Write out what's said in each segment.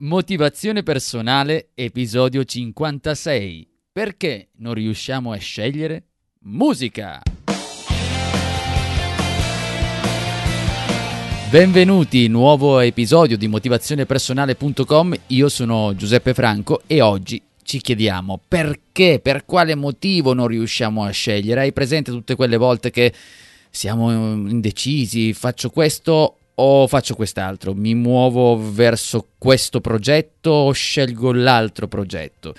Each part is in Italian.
Motivazione personale, episodio 56. Perché non riusciamo a scegliere? Musica! Benvenuti, nuovo episodio di motivazionepersonale.com. Io sono Giuseppe Franco e oggi ci chiediamo perché, per quale motivo non riusciamo a scegliere. Hai presente tutte quelle volte che siamo indecisi, faccio questo o faccio quest'altro, mi muovo verso questo progetto o scelgo l'altro progetto.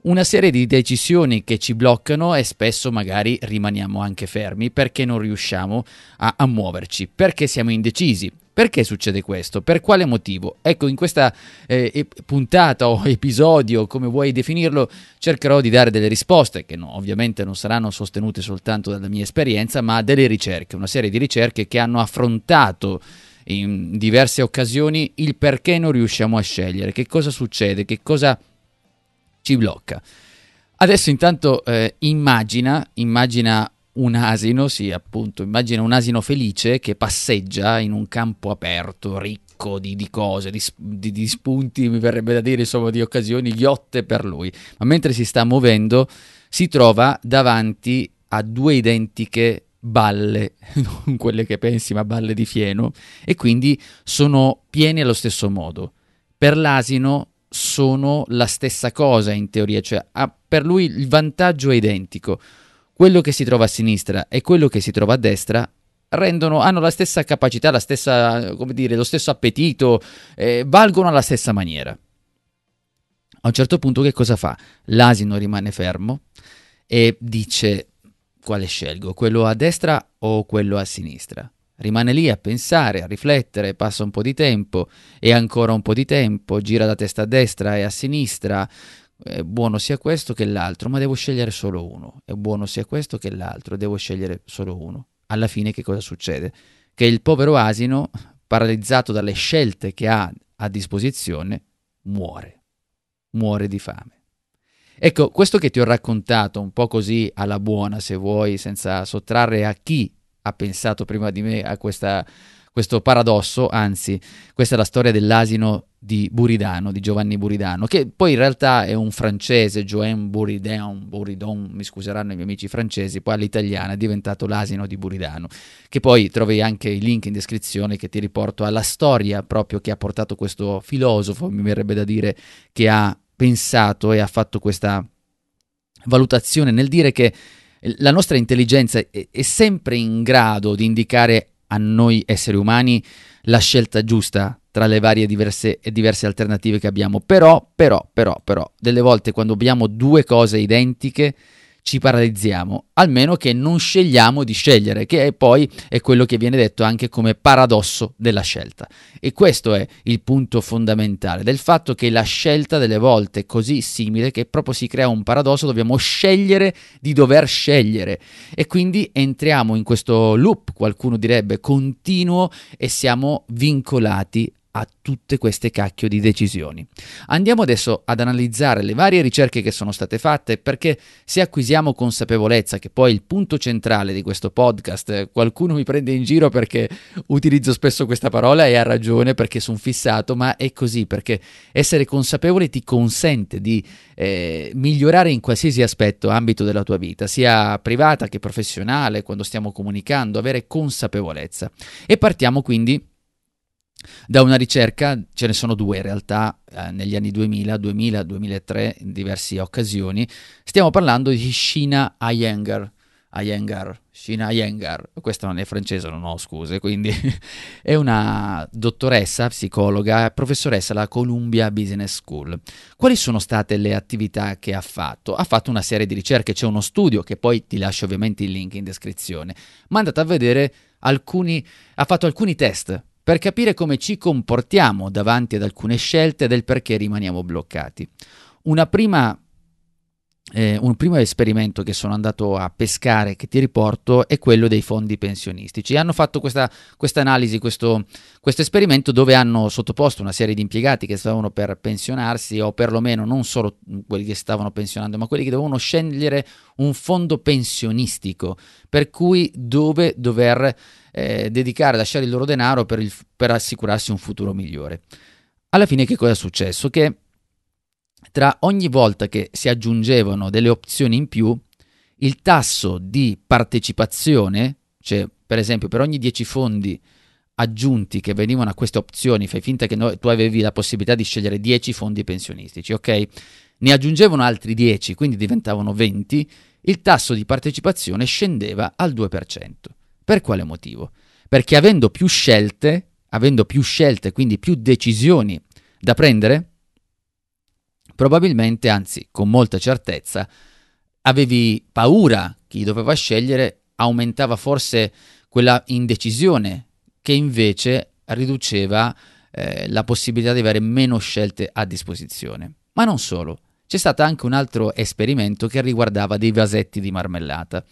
Una serie di decisioni che ci bloccano e spesso magari rimaniamo anche fermi perché non riusciamo a, a muoverci, perché siamo indecisi. Perché succede questo? Per quale motivo? Ecco, in questa eh, puntata o episodio, come vuoi definirlo, cercherò di dare delle risposte che no, ovviamente non saranno sostenute soltanto dalla mia esperienza, ma delle ricerche, una serie di ricerche che hanno affrontato in diverse occasioni il perché non riusciamo a scegliere, che cosa succede, che cosa ci blocca. Adesso intanto eh, immagina, immagina un asino, sì appunto, immagina un asino felice che passeggia in un campo aperto, ricco di, di cose, di, di, di, spunti, mi verrebbe da dire, insomma, di occasioni ghiotte per lui. Ma mentre si sta muovendo si trova davanti a due identiche balle, non quelle che pensi, ma balle di fieno, e quindi sono pieni allo stesso modo. Per l'asino sono la stessa cosa in teoria, cioè ha, per lui il vantaggio è identico. Quello che si trova a sinistra e quello che si trova a destra rendono, hanno la stessa capacità, la stessa, dire, lo stesso appetito, eh, valgono alla stessa maniera. A un certo punto che cosa fa? L'asino rimane fermo e dice quale scelgo, quello a destra o quello a sinistra? Rimane lì a pensare, a riflettere, passa un po' di tempo e ancora un po' di tempo, gira la testa a destra e a sinistra. È buono sia questo che l'altro, ma devo scegliere solo uno. È buono sia questo che l'altro, devo scegliere solo uno. Alla fine che cosa succede? Che il povero asino, paralizzato dalle scelte che ha a disposizione, muore. Muore di fame. Ecco, questo che ti ho raccontato un po' così alla buona, se vuoi, senza sottrarre a chi ha pensato prima di me a questa, questo paradosso, anzi, questa è la storia dell'asino di Buridano, di Giovanni Buridano, che poi in realtà è un francese, Joan Buridon, Buridon, mi scuseranno i miei amici francesi, poi all'italiana è diventato l'asino di Buridano, che poi trovi anche i link in descrizione che ti riporto alla storia proprio che ha portato questo filosofo, mi verrebbe da dire, che ha pensato e ha fatto questa valutazione nel dire che la nostra intelligenza è, è sempre in grado di indicare a noi esseri umani la scelta giusta tra le varie diverse, diverse alternative che abbiamo. Però, però, però, però, delle volte quando abbiamo due cose identiche, ci paralizziamo, almeno che non scegliamo di scegliere, che poi è quello che viene detto anche come paradosso della scelta. E questo è il punto fondamentale del fatto che la scelta delle volte è così simile che proprio si crea un paradosso, dobbiamo scegliere di dover scegliere e quindi entriamo in questo loop, qualcuno direbbe continuo e siamo vincolati a tutte queste cacchio di decisioni. Andiamo adesso ad analizzare le varie ricerche che sono state fatte perché se acquisiamo consapevolezza, che poi è il punto centrale di questo podcast, qualcuno mi prende in giro perché utilizzo spesso questa parola e ha ragione perché sono fissato, ma è così perché essere consapevole ti consente di eh, migliorare in qualsiasi aspetto, ambito della tua vita, sia privata che professionale, quando stiamo comunicando, avere consapevolezza. E partiamo quindi da una ricerca, ce ne sono due in realtà, eh, negli anni 2000, 2000, 2003, in diverse occasioni, stiamo parlando di Shina Iyengar. Iyengar, Shina Iyengar, questa non è francese, non ho scuse, quindi è una dottoressa, psicologa, professoressa alla Columbia Business School. Quali sono state le attività che ha fatto? Ha fatto una serie di ricerche, c'è uno studio che poi ti lascio ovviamente il link in descrizione, ma è andata a vedere alcuni, ha fatto alcuni test per capire come ci comportiamo davanti ad alcune scelte e del perché rimaniamo bloccati. Una prima eh, un primo esperimento che sono andato a pescare, che ti riporto, è quello dei fondi pensionistici. Hanno fatto questa, analisi, questo, questo, esperimento dove hanno sottoposto una serie di impiegati che stavano per pensionarsi, o perlomeno non solo quelli che stavano pensionando, ma quelli che dovevano scegliere un fondo pensionistico, per cui dove dover eh, dedicare, lasciare il loro denaro per, il, per assicurarsi un futuro migliore. Alla fine che cosa è successo? Che tra ogni volta che si aggiungevano delle opzioni in più, il tasso di partecipazione, cioè per esempio per ogni 10 fondi aggiunti che venivano a queste opzioni, fai finta che no, tu avevi la possibilità di scegliere 10 fondi pensionistici, ok? Ne aggiungevano altri 10, quindi diventavano 20, il tasso di partecipazione scendeva al 2%. Per quale motivo? Perché avendo più scelte, avendo più scelte, quindi più decisioni da prendere, probabilmente, anzi con molta certezza, avevi paura chi doveva scegliere, aumentava forse quella indecisione che invece riduceva eh, la possibilità di avere meno scelte a disposizione. Ma non solo, c'è stato anche un altro esperimento che riguardava dei vasetti di marmellata.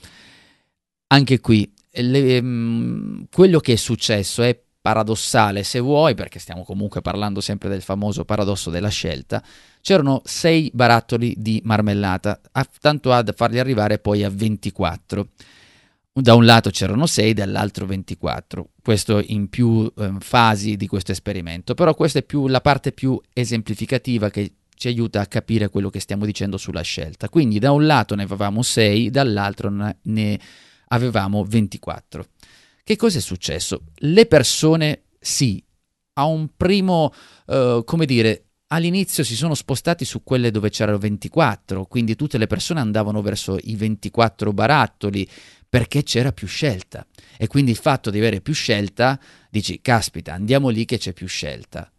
Anche qui, le, mm, quello che è successo è paradossale se vuoi, perché stiamo comunque parlando sempre del famoso paradosso della scelta, c'erano sei barattoli di marmellata, tanto a farli arrivare poi a 24. Da un lato c'erano 6, dall'altro 24. Questo in più eh, fasi di questo esperimento, però questa è più la parte più esemplificativa che ci aiuta a capire quello che stiamo dicendo sulla scelta. Quindi da un lato ne avevamo 6, dall'altro ne avevamo 24. Che cosa è successo? Le persone, sì, a un primo, uh, come dire, all'inizio si sono spostati su quelle dove c'erano 24, quindi tutte le persone andavano verso i 24 barattoli perché c'era più scelta. E quindi il fatto di avere più scelta, dici, caspita, andiamo lì che c'è più scelta.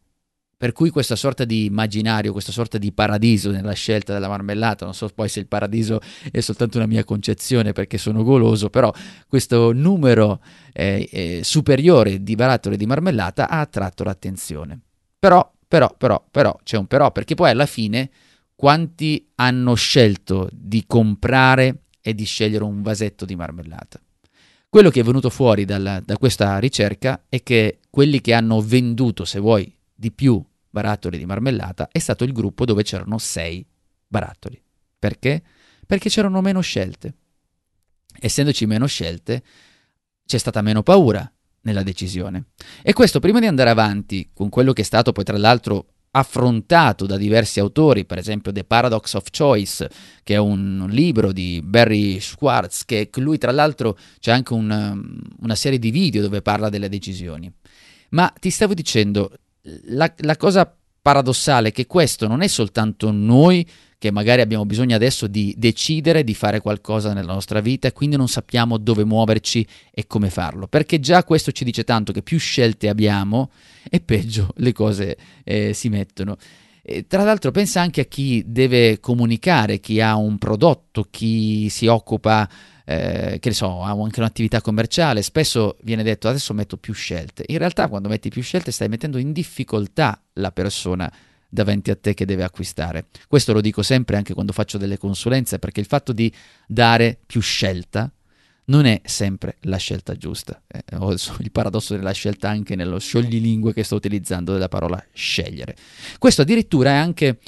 Per cui questa sorta di immaginario, questa sorta di paradiso nella scelta della marmellata, non so poi se il paradiso è soltanto una mia concezione perché sono goloso, però questo numero eh, eh, superiore di barattoli di marmellata ha attratto l'attenzione. Però, però, però, però, c'è un però, perché poi alla fine quanti hanno scelto di comprare e di scegliere un vasetto di marmellata? Quello che è venuto fuori dalla, da questa ricerca è che quelli che hanno venduto, se vuoi, di più barattoli di marmellata è stato il gruppo dove c'erano sei barattoli. Perché? Perché c'erano meno scelte. Essendoci meno scelte, c'è stata meno paura nella decisione. E questo prima di andare avanti con quello che è stato poi tra l'altro affrontato da diversi autori, per esempio The Paradox of Choice, che è un libro di Barry Schwartz, che lui tra l'altro c'è anche un, una serie di video dove parla delle decisioni. Ma ti stavo dicendo, la, la cosa paradossale è che questo non è soltanto noi che magari abbiamo bisogno adesso di decidere di fare qualcosa nella nostra vita e quindi non sappiamo dove muoverci e come farlo, perché già questo ci dice tanto che più scelte abbiamo e peggio le cose eh, si mettono. E, tra l'altro pensa anche a chi deve comunicare, chi ha un prodotto, chi si occupa eh, che ne so, ha anche un'attività commerciale, spesso viene detto adesso metto più scelte. In realtà quando metti più scelte stai mettendo in difficoltà la persona davanti a te che deve acquistare. Questo lo dico sempre anche quando faccio delle consulenze, perché il fatto di dare più scelta non è sempre la scelta giusta. Eh, ho il paradosso della scelta anche nello scioglilingue che sto utilizzando della parola scegliere. Questo addirittura è anche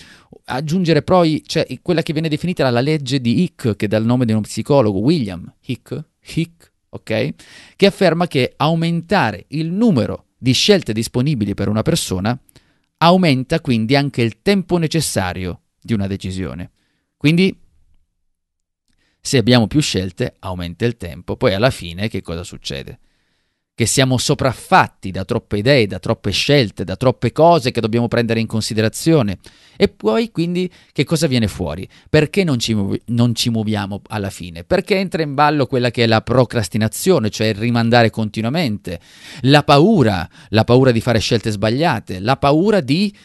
aggiungere poi, cioè quella che viene definita la legge di Hick, che dà il nome di uno psicologo, William Hick, Hick, ok? Che afferma che aumentare il numero di scelte disponibili per una persona aumenta quindi anche il tempo necessario di una decisione. Quindi se abbiamo più scelte, aumenta il tempo. Poi alla fine che cosa succede? Che siamo sopraffatti da troppe idee, da troppe scelte, da troppe cose che dobbiamo prendere in considerazione. E poi quindi che cosa viene fuori? Perché non ci, muovi- non ci muoviamo alla fine? Perché entra in ballo quella che è la procrastinazione, cioè il rimandare continuamente, la paura, la paura di fare scelte sbagliate, la paura di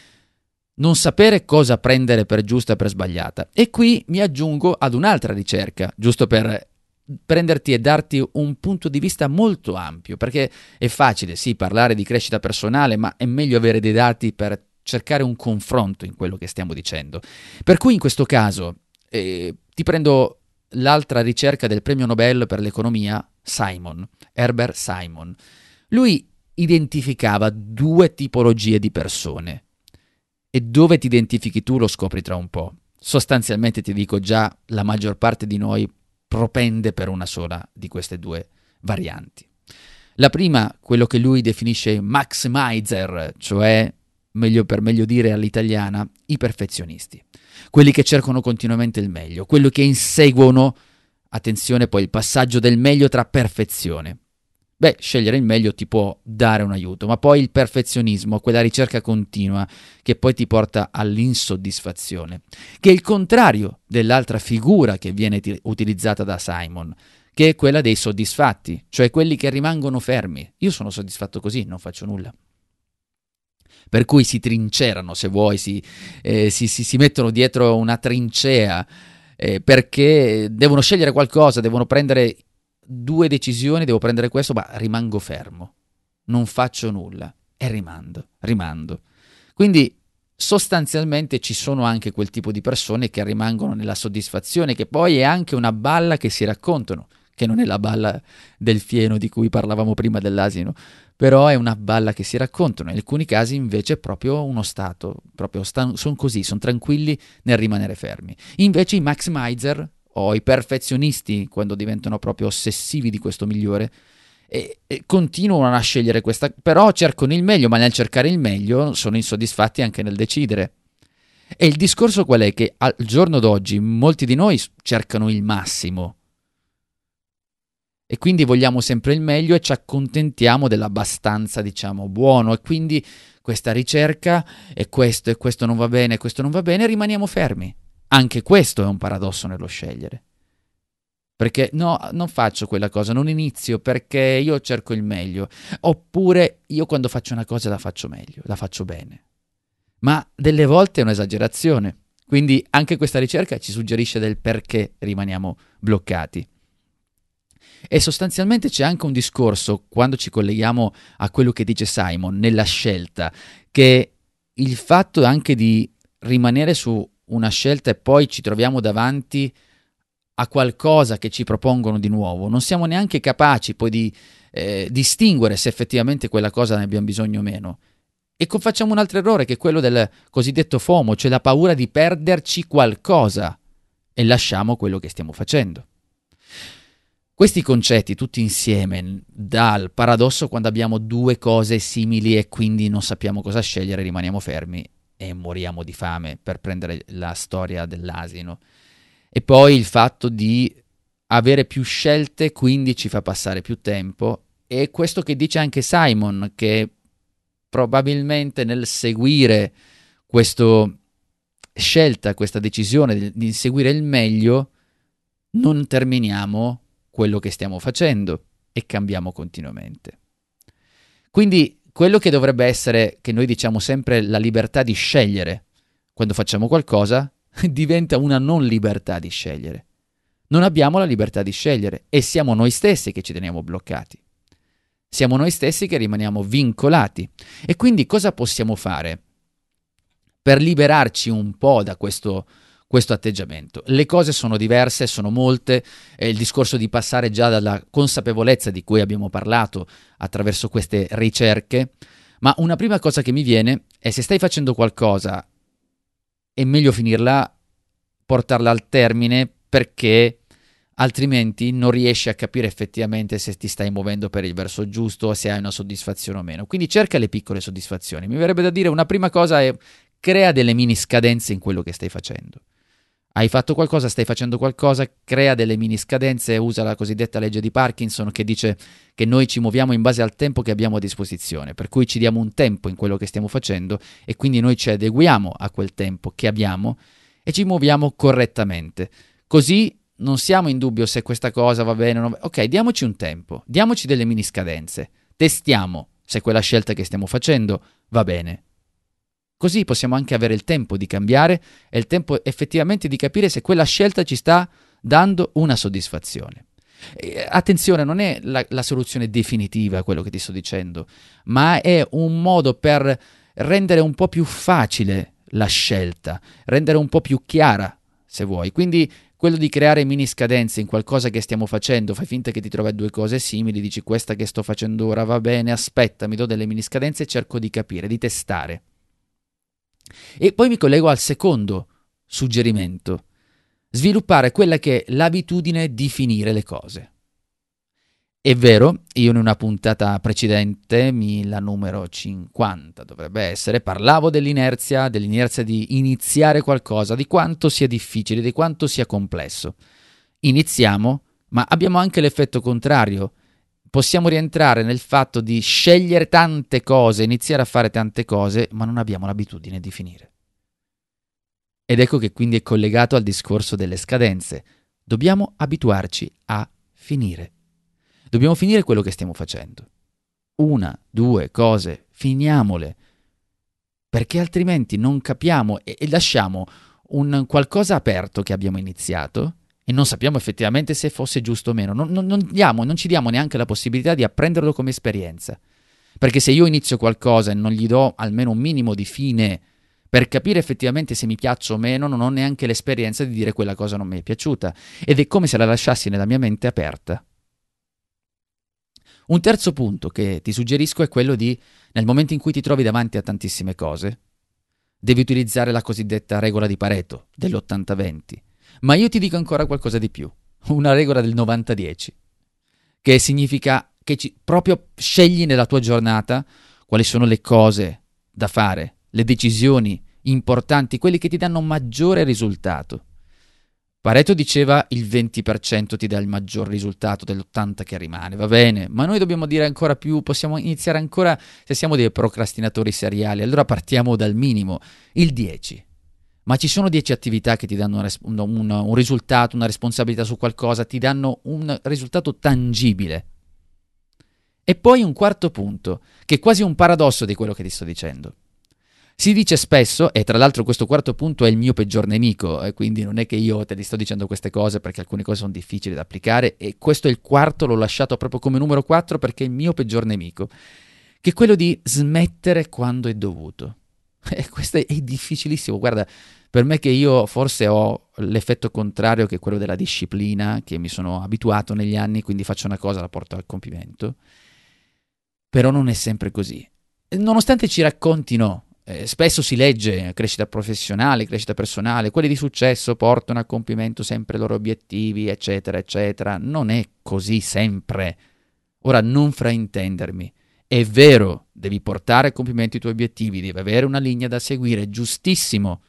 non sapere cosa prendere per giusta e per sbagliata. E qui mi aggiungo ad un'altra ricerca, giusto per prenderti e darti un punto di vista molto ampio, perché è facile, sì, parlare di crescita personale, ma è meglio avere dei dati per cercare un confronto in quello che stiamo dicendo. Per cui in questo caso eh, ti prendo l'altra ricerca del premio Nobel per l'economia, Simon, Herbert Simon. Lui identificava due tipologie di persone. E dove ti identifichi tu lo scopri tra un po'. Sostanzialmente ti dico già, la maggior parte di noi propende per una sola di queste due varianti. La prima, quello che lui definisce maximizer, cioè, meglio per meglio dire all'italiana, i perfezionisti. Quelli che cercano continuamente il meglio, quelli che inseguono, attenzione poi, il passaggio del meglio tra perfezione. Beh, scegliere il meglio ti può dare un aiuto, ma poi il perfezionismo, quella ricerca continua che poi ti porta all'insoddisfazione, che è il contrario dell'altra figura che viene t- utilizzata da Simon, che è quella dei soddisfatti, cioè quelli che rimangono fermi. Io sono soddisfatto così, non faccio nulla. Per cui si trincerano, se vuoi, si, eh, si, si, si mettono dietro una trincea eh, perché devono scegliere qualcosa, devono prendere due decisioni, devo prendere questo, ma rimango fermo, non faccio nulla e rimando, rimando. Quindi sostanzialmente ci sono anche quel tipo di persone che rimangono nella soddisfazione, che poi è anche una balla che si raccontano, che non è la balla del fieno di cui parlavamo prima dell'asino, però è una balla che si raccontano. In alcuni casi invece è proprio uno stato, proprio sta- sono così, sono tranquilli nel rimanere fermi. Invece i maximizer o i perfezionisti, quando diventano proprio ossessivi di questo migliore, e, e, continuano a scegliere questa, però cercano il meglio, ma nel cercare il meglio sono insoddisfatti anche nel decidere. E il discorso qual è? Che al giorno d'oggi molti di noi cercano il massimo. E quindi vogliamo sempre il meglio e ci accontentiamo dell'abbastanza, diciamo, buono. E quindi questa ricerca, e questo, e questo non va bene, e questo non va bene, rimaniamo fermi. Anche questo è un paradosso nello scegliere. Perché no, non faccio quella cosa, non inizio perché io cerco il meglio. Oppure io quando faccio una cosa la faccio meglio, la faccio bene. Ma delle volte è un'esagerazione. Quindi anche questa ricerca ci suggerisce del perché rimaniamo bloccati. E sostanzialmente c'è anche un discorso, quando ci colleghiamo a quello che dice Simon, nella scelta, che il fatto anche di rimanere su una scelta e poi ci troviamo davanti a qualcosa che ci propongono di nuovo, non siamo neanche capaci poi di eh, distinguere se effettivamente quella cosa ne abbiamo bisogno o meno. E facciamo un altro errore che è quello del cosiddetto FOMO, cioè la paura di perderci qualcosa e lasciamo quello che stiamo facendo. Questi concetti tutti insieme dal paradosso quando abbiamo due cose simili e quindi non sappiamo cosa scegliere, rimaniamo fermi e moriamo di fame per prendere la storia dell'asino. E poi il fatto di avere più scelte quindi ci fa passare più tempo e questo che dice anche Simon che probabilmente nel seguire questa scelta, questa decisione di, di seguire il meglio non terminiamo quello che stiamo facendo e cambiamo continuamente. Quindi quello che dovrebbe essere, che noi diciamo sempre, la libertà di scegliere quando facciamo qualcosa, diventa una non libertà di scegliere. Non abbiamo la libertà di scegliere e siamo noi stessi che ci teniamo bloccati. Siamo noi stessi che rimaniamo vincolati. E quindi cosa possiamo fare per liberarci un po' da questo questo atteggiamento. Le cose sono diverse, sono molte, è il discorso di passare già dalla consapevolezza di cui abbiamo parlato attraverso queste ricerche, ma una prima cosa che mi viene è se stai facendo qualcosa è meglio finirla, portarla al termine perché altrimenti non riesci a capire effettivamente se ti stai muovendo per il verso giusto se hai una soddisfazione o meno. Quindi cerca le piccole soddisfazioni. Mi verrebbe da dire una prima cosa è crea delle mini scadenze in quello che stai facendo. Hai fatto qualcosa, stai facendo qualcosa, crea delle mini scadenze, usa la cosiddetta legge di Parkinson che dice che noi ci muoviamo in base al tempo che abbiamo a disposizione, per cui ci diamo un tempo in quello che stiamo facendo e quindi noi ci adeguiamo a quel tempo che abbiamo e ci muoviamo correttamente. Così non siamo in dubbio se questa cosa va bene o no. Ok, diamoci un tempo, diamoci delle mini scadenze, testiamo se quella scelta che stiamo facendo va bene Così possiamo anche avere il tempo di cambiare e il tempo effettivamente di capire se quella scelta ci sta dando una soddisfazione. Attenzione, non è la, la soluzione definitiva quello che ti sto dicendo, ma è un modo per rendere un po' più facile la scelta, rendere un po' più chiara, se vuoi. Quindi quello di creare mini scadenze in qualcosa che stiamo facendo, fai finta che ti trovi due cose simili, dici questa che sto facendo ora va bene, aspetta, mi do delle mini scadenze e cerco di capire, di testare. E poi mi collego al secondo suggerimento, sviluppare quella che è l'abitudine di finire le cose. È vero, io in una puntata precedente, la numero 50 dovrebbe essere, parlavo dell'inerzia, dell'inerzia di iniziare qualcosa, di quanto sia difficile, di quanto sia complesso. Iniziamo, ma abbiamo anche l'effetto contrario. Possiamo rientrare nel fatto di scegliere tante cose, iniziare a fare tante cose, ma non abbiamo l'abitudine di finire. Ed ecco che quindi è collegato al discorso delle scadenze. Dobbiamo abituarci a finire. Dobbiamo finire quello che stiamo facendo. Una, due cose, finiamole. Perché altrimenti non capiamo e, e lasciamo un qualcosa aperto che abbiamo iniziato e non sappiamo effettivamente se fosse giusto o meno. Non, non, non, diamo, non ci diamo neanche la possibilità di apprenderlo come esperienza. Perché se io inizio qualcosa e non gli do almeno un minimo di fine per capire effettivamente se mi piaccio o meno, non ho neanche l'esperienza di dire quella cosa non mi è piaciuta. Ed è come se la lasciassi nella mia mente aperta. Un terzo punto che ti suggerisco è quello di, nel momento in cui ti trovi davanti a tantissime cose, devi utilizzare la cosiddetta regola di Pareto dell'80-20. Ma io ti dico ancora qualcosa di più, una regola del 90-10, che significa che ci, proprio scegli nella tua giornata quali sono le cose da fare, le decisioni importanti, quelli che ti danno maggiore risultato. Pareto diceva il 20% ti dà il maggior risultato dell'80% che rimane, va bene, ma noi dobbiamo dire ancora più, possiamo iniziare ancora se siamo dei procrastinatori seriali, allora partiamo dal minimo, il 10%. Ma ci sono 10 attività che ti danno un, un, un risultato, una responsabilità su qualcosa, ti danno un risultato tangibile. E poi un quarto punto, che è quasi un paradosso di quello che ti sto dicendo. Si dice spesso, e tra l'altro questo quarto punto è il mio peggior nemico, e quindi non è che io te li sto dicendo queste cose perché alcune cose sono difficili da applicare, e questo è il quarto, l'ho lasciato proprio come numero 4 perché è il mio peggior nemico, che è quello di smettere quando è dovuto. E questo è difficilissimo, guarda, per me che io forse ho l'effetto contrario che quello della disciplina, che mi sono abituato negli anni, quindi faccio una cosa, la porto al compimento, però non è sempre così. Nonostante ci raccontino eh, spesso si legge crescita professionale, crescita personale, quelli di successo portano a compimento sempre i loro obiettivi, eccetera, eccetera. Non è così sempre. Ora, non fraintendermi. È vero, devi portare a compimento i tuoi obiettivi, devi avere una linea da seguire, giustissimo.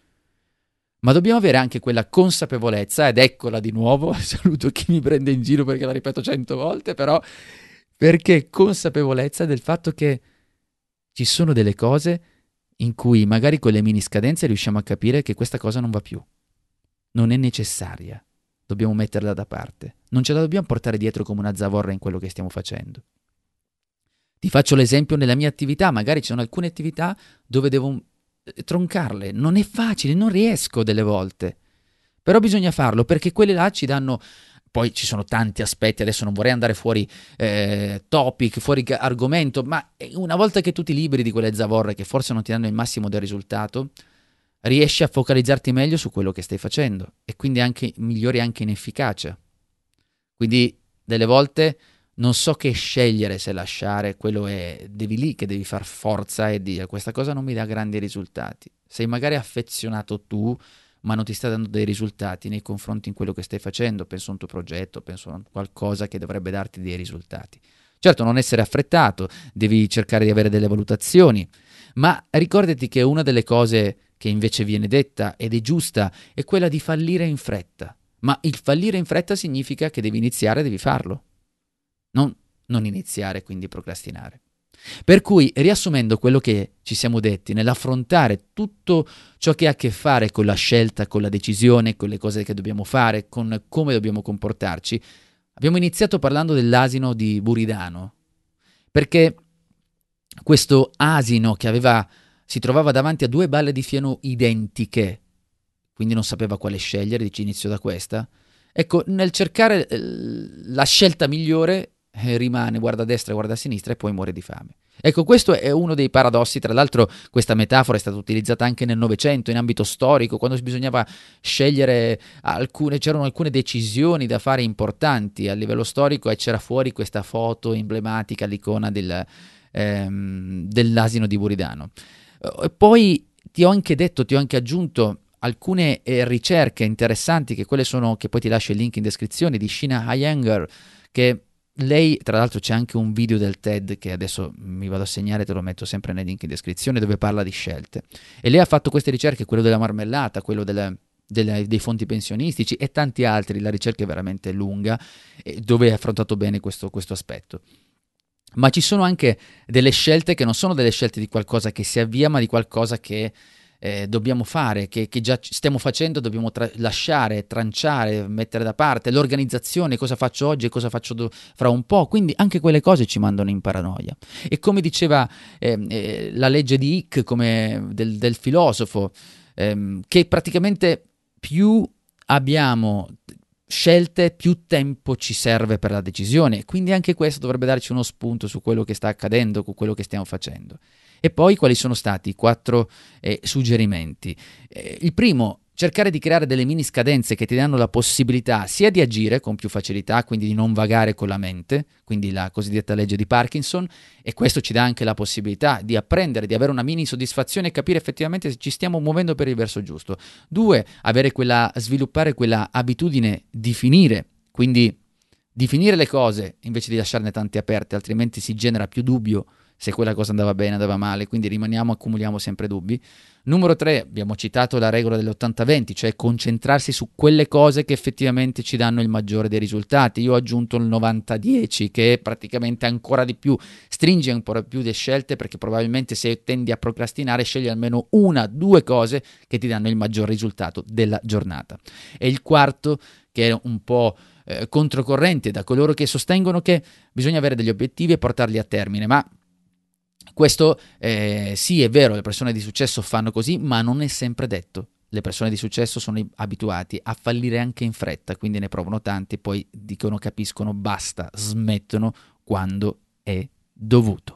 Ma dobbiamo avere anche quella consapevolezza, ed eccola di nuovo, saluto chi mi prende in giro perché la ripeto cento volte, però perché consapevolezza del fatto che ci sono delle cose in cui magari con le mini scadenze riusciamo a capire che questa cosa non va più. Non è necessaria. Dobbiamo metterla da parte. Non ce la dobbiamo portare dietro come una zavorra in quello che stiamo facendo. Ti faccio l'esempio nella mia attività, magari ci sono alcune attività dove devo eh, troncarle. Non è facile, non riesco delle volte. Però bisogna farlo perché quelle là ci danno poi ci sono tanti aspetti, adesso non vorrei andare fuori eh, topic, fuori argomento, ma una volta che tu ti liberi di quelle zavorre che forse non ti danno il massimo del risultato, riesci a focalizzarti meglio su quello che stai facendo e quindi anche, migliori anche in efficacia. Quindi delle volte non so che scegliere se lasciare, quello è, devi lì che devi far forza e dire questa cosa non mi dà grandi risultati. Sei magari affezionato tu ma non ti sta dando dei risultati nei confronti in quello che stai facendo, penso a un tuo progetto, penso a qualcosa che dovrebbe darti dei risultati. Certo, non essere affrettato, devi cercare di avere delle valutazioni, ma ricordati che una delle cose che invece viene detta ed è giusta è quella di fallire in fretta. Ma il fallire in fretta significa che devi iniziare, devi farlo. Non, non iniziare, quindi procrastinare. Per cui, riassumendo quello che ci siamo detti, nell'affrontare tutto ciò che ha a che fare con la scelta, con la decisione, con le cose che dobbiamo fare, con come dobbiamo comportarci, abbiamo iniziato parlando dell'asino di Buridano, perché questo asino che aveva, si trovava davanti a due balle di fieno identiche, quindi non sapeva quale scegliere, dice inizio da questa, Ecco, nel cercare eh, la scelta migliore eh, rimane, guarda a destra, guarda a sinistra e poi muore di fame. Ecco, questo è uno dei paradossi, tra l'altro questa metafora è stata utilizzata anche nel Novecento, in ambito storico, quando bisognava scegliere alcune, c'erano alcune decisioni da fare importanti a livello storico e c'era fuori questa foto emblematica, l'icona del, ehm, dell'asino di Buridano. E poi ti ho anche detto, ti ho anche aggiunto alcune eh, ricerche interessanti, che quelle sono, che poi ti lascio il link in descrizione, di Shina Hayenger, che lei, tra l'altro, c'è anche un video del TED che adesso mi vado a segnare, te lo metto sempre nel link in descrizione, dove parla di scelte. E lei ha fatto queste ricerche, quello della marmellata, quello delle, delle, dei fonti pensionistici e tanti altri. La ricerca è veramente lunga, dove ha affrontato bene questo, questo aspetto. Ma ci sono anche delle scelte che non sono delle scelte di qualcosa che si avvia, ma di qualcosa che eh, dobbiamo fare, che, che, già stiamo facendo, dobbiamo tra- lasciare, tranciare, mettere da parte, l'organizzazione, cosa faccio oggi e cosa faccio do- fra un po', quindi anche quelle cose ci mandano in paranoia. E come diceva eh, eh, la legge di Hick, come del, del filosofo, ehm, che praticamente più abbiamo scelte, più tempo ci serve per la decisione. Quindi anche questo dovrebbe darci uno spunto su quello che sta accadendo, su quello che stiamo facendo. E poi quali sono stati i quattro eh, suggerimenti? Eh, il primo, cercare di creare delle mini scadenze che ti danno la possibilità sia di agire con più facilità, quindi di non vagare con la mente, quindi la cosiddetta legge di Parkinson, e questo ci dà anche la possibilità di apprendere, di avere una mini soddisfazione e capire effettivamente se ci stiamo muovendo per il verso giusto. Due, quella, sviluppare quella abitudine di finire, quindi di finire le cose invece di lasciarne tante aperte, altrimenti si genera più dubbio se quella cosa andava bene, andava male, quindi rimaniamo, accumuliamo sempre dubbi. Numero 3, abbiamo citato la regola dell'80-20, cioè concentrarsi su quelle cose che effettivamente ci danno il maggiore dei risultati. Io ho aggiunto il 90-10, che praticamente ancora di più, stringe ancora più le scelte, perché probabilmente se tendi a procrastinare, scegli almeno una, due cose che ti danno il maggior risultato della giornata. E il quarto, che è un po' eh, controcorrente da coloro che sostengono che bisogna avere degli obiettivi e portarli a termine, ma questo eh, sì, è vero, le persone di successo fanno così, ma non è sempre detto. Le persone di successo sono abituate a fallire anche in fretta, quindi ne provano tanti, poi dicono, capiscono, basta, smettono quando è dovuto.